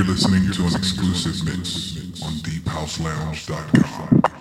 You're listening to an exclusive mix on deephouselounge.com.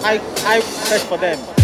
I, I, search for them.